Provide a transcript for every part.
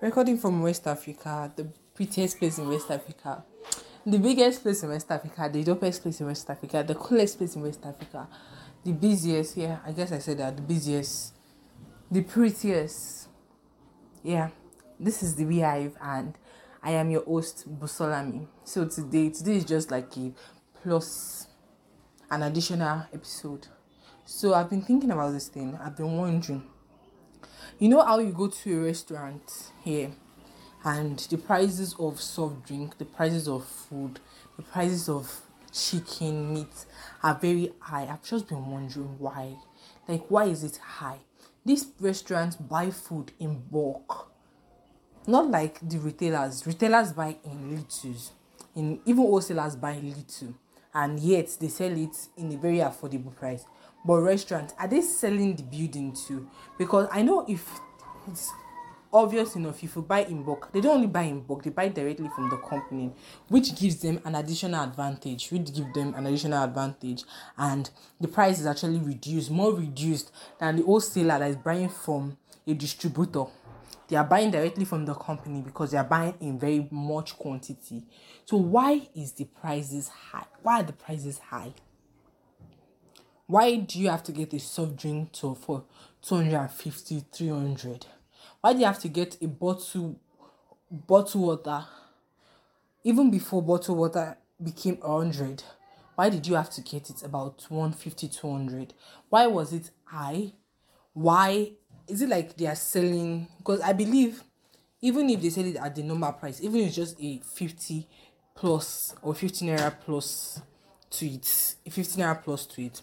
Recording from West Africa, the prettiest place in West Africa, the biggest place in West Africa, the dopest place in West Africa, the coolest place in West Africa, the busiest. Yeah, I guess I said that. The busiest, the prettiest. Yeah, this is the Beehive, and I am your host Busolami. So today, today is just like a plus an additional episode. So I've been thinking about this thing. I've been wondering. You know how you go to a restaurant here and the prices of soft drink, the prices of food, the prices of chicken, meat are very high. I've just been wondering why. Like why is it high? These restaurants buy food in bulk. Not like the retailers. Retailers buy in littles. In even wholesalers buy little and yet they sell it in a very affordable price. But restaurants, are they selling the building too? Because I know if it's obvious enough, if you buy in bulk, they don't only buy in bulk, they buy directly from the company, which gives them an additional advantage, which give them an additional advantage, and the price is actually reduced, more reduced than the wholesaler that is buying from a distributor. They are buying directly from the company because they are buying in very much quantity. So why is the prices high? Why are the prices high why do you have to get a soft drink to for 250 300 why do you have to get a bottle bottle water? Even before bottle water became 100 why did you have to get it about 150 200 why was it high? Why is it like they are selling because i believe even if they sell it at the normal price even if it's just a 50 plus or 15 naira plus to it 15 naira plus to it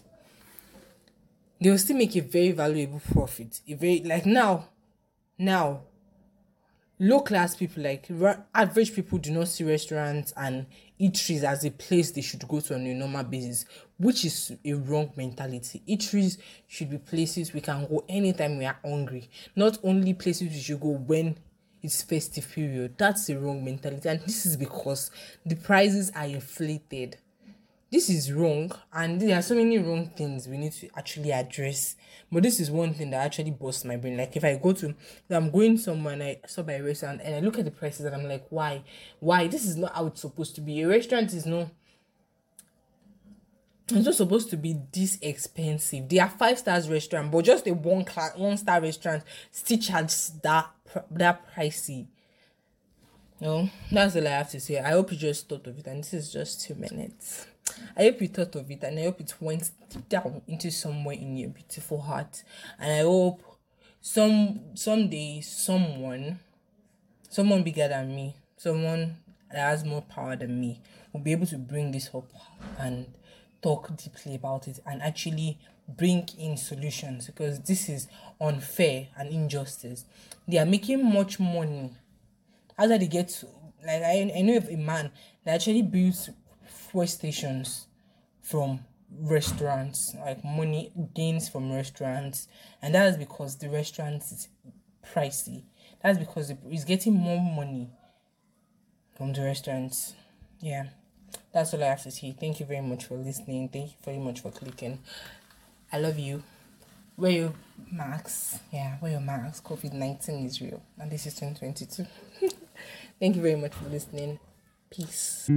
they will still make a very valuable profit. A very like now now low class people like average people do not see restaurants and eateries as a place they should go to on a normal basis which is a wrong mentality. Eateries should be places we can go anytime we are hungry not only places we should go when it's festive period. That's the wrong mentality and this is because the prices are inflated this is wrong and there are so many wrong things we need to actually address. But this is one thing that actually busts my brain. Like if i go to i'm going somewhere and i stop by a restaurant and i look at the prices and i'm like why? Why? This is not how it's supposed to be. A restaurant is no it's not supposed to be this expensive. They are five stars restaurant but just a one class one star restaurant still charge that that pricey. No that's all i have to say. I hope you just thought of it and this is just two minutes I hope you thought of it and I hope it went down into somewhere in your beautiful heart. And I hope some someday someone someone bigger than me, someone that has more power than me will be able to bring this up and talk deeply about it and actually bring in solutions because this is unfair and injustice. They are making much money. After they get to, like I, I know of a man that actually builds fuel stations from restaurants, like money gains from restaurants, and that is because the restaurant is pricey. That's because it's getting more money from the restaurants. Yeah, that's all I have to say. Thank you very much for listening. Thank you very much for clicking. I love you. Wear your masks. Yeah, wear your masks. COVID 19 is real, and this is 2022. Thank you very much for listening. Peace.